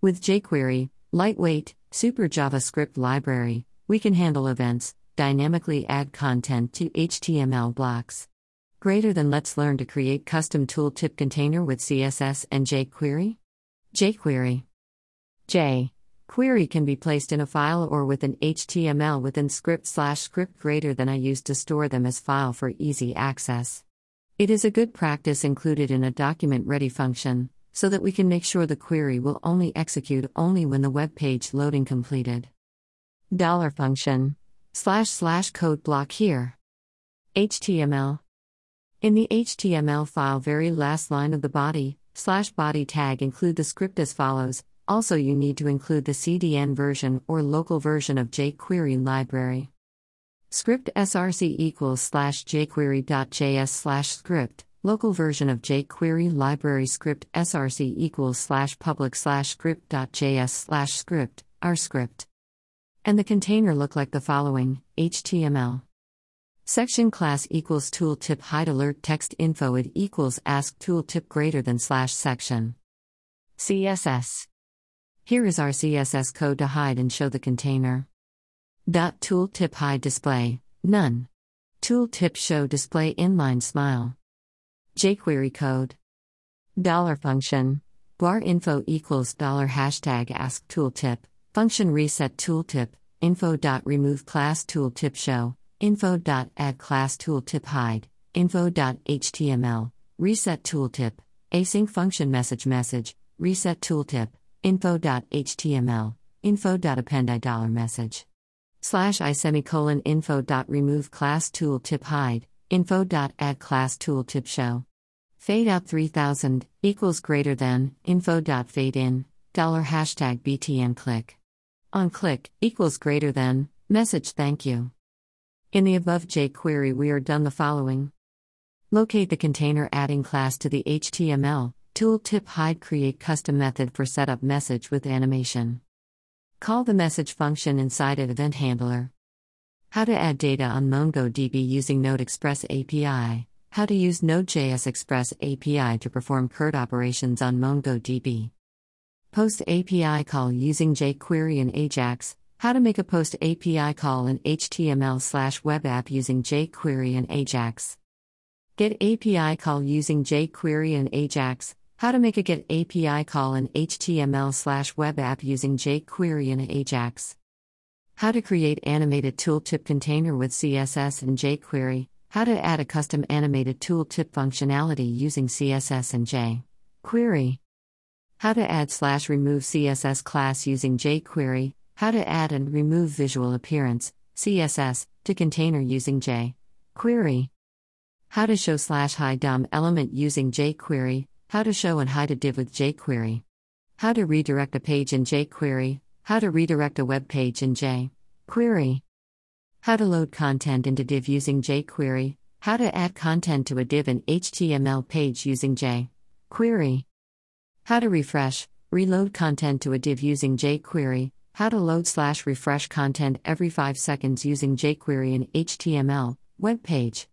With jQuery, lightweight, super JavaScript library, we can handle events, dynamically add content to HTML blocks. Greater than let's learn to create custom tooltip container with CSS and jQuery. jQuery. J. Query can be placed in a file or with an HTML within script slash script greater than I use to store them as file for easy access. It is a good practice included in a document ready function, so that we can make sure the query will only execute only when the web page loading completed. Dollar function slash slash code block here. HTML. In the HTML file, very last line of the body slash body tag include the script as follows. Also, you need to include the CDN version or local version of jQuery library. Script src equals slash jquery.js slash script local version of jQuery library script src equals slash public slash script.js slash script, our script. And the container look like the following HTML. Section class equals tooltip hide alert text info id equals ask tooltip greater than slash section. CSS. Here is our CSS code to hide and show the container. Dot tooltip hide display, none. Tooltip show display inline smile jQuery code. Dollar function. Var info equals dollar hashtag ask tooltip. Function reset tooltip. Info dot remove class tooltip show. Info dot add class tooltip hide. Info dot html. Reset tooltip. Async function message message. Reset tooltip. Info dot html. Info dot append i dollar message. Slash i semicolon info dot remove class tooltip hide. Info dot add class tooltip show. Fade out 3000 equals greater than info dot fade in dollar hashtag btn click. On click equals greater than message thank you. In the above jQuery, we are done the following. Locate the container adding class to the HTML, tooltip hide create custom method for setup message with animation. Call the message function inside an event handler. How to add data on MongoDB using Node Express API. How to use Node.js Express API to perform CRUD operations on MongoDB. Post API call using jQuery and Ajax. How to make a post API call in HTML slash web app using jQuery and Ajax. Get API call using jQuery and Ajax. How to make a get API call in HTML slash web app using jQuery and Ajax. How to create animated tooltip container with CSS and jQuery. How to add a custom animated tooltip functionality using CSS and jQuery. How to add slash remove CSS class using jQuery. How to add and remove visual appearance CSS to container using jQuery. How to show slash hide DOM element using jQuery. How to show and hide a div with jQuery. How to redirect a page in jQuery. How to redirect a web page in jQuery. How to load content into div using jQuery. How to add content to a div in HTML page using jQuery. How to refresh, reload content to a div using jQuery. How to load slash refresh content every 5 seconds using jQuery in HTML web page.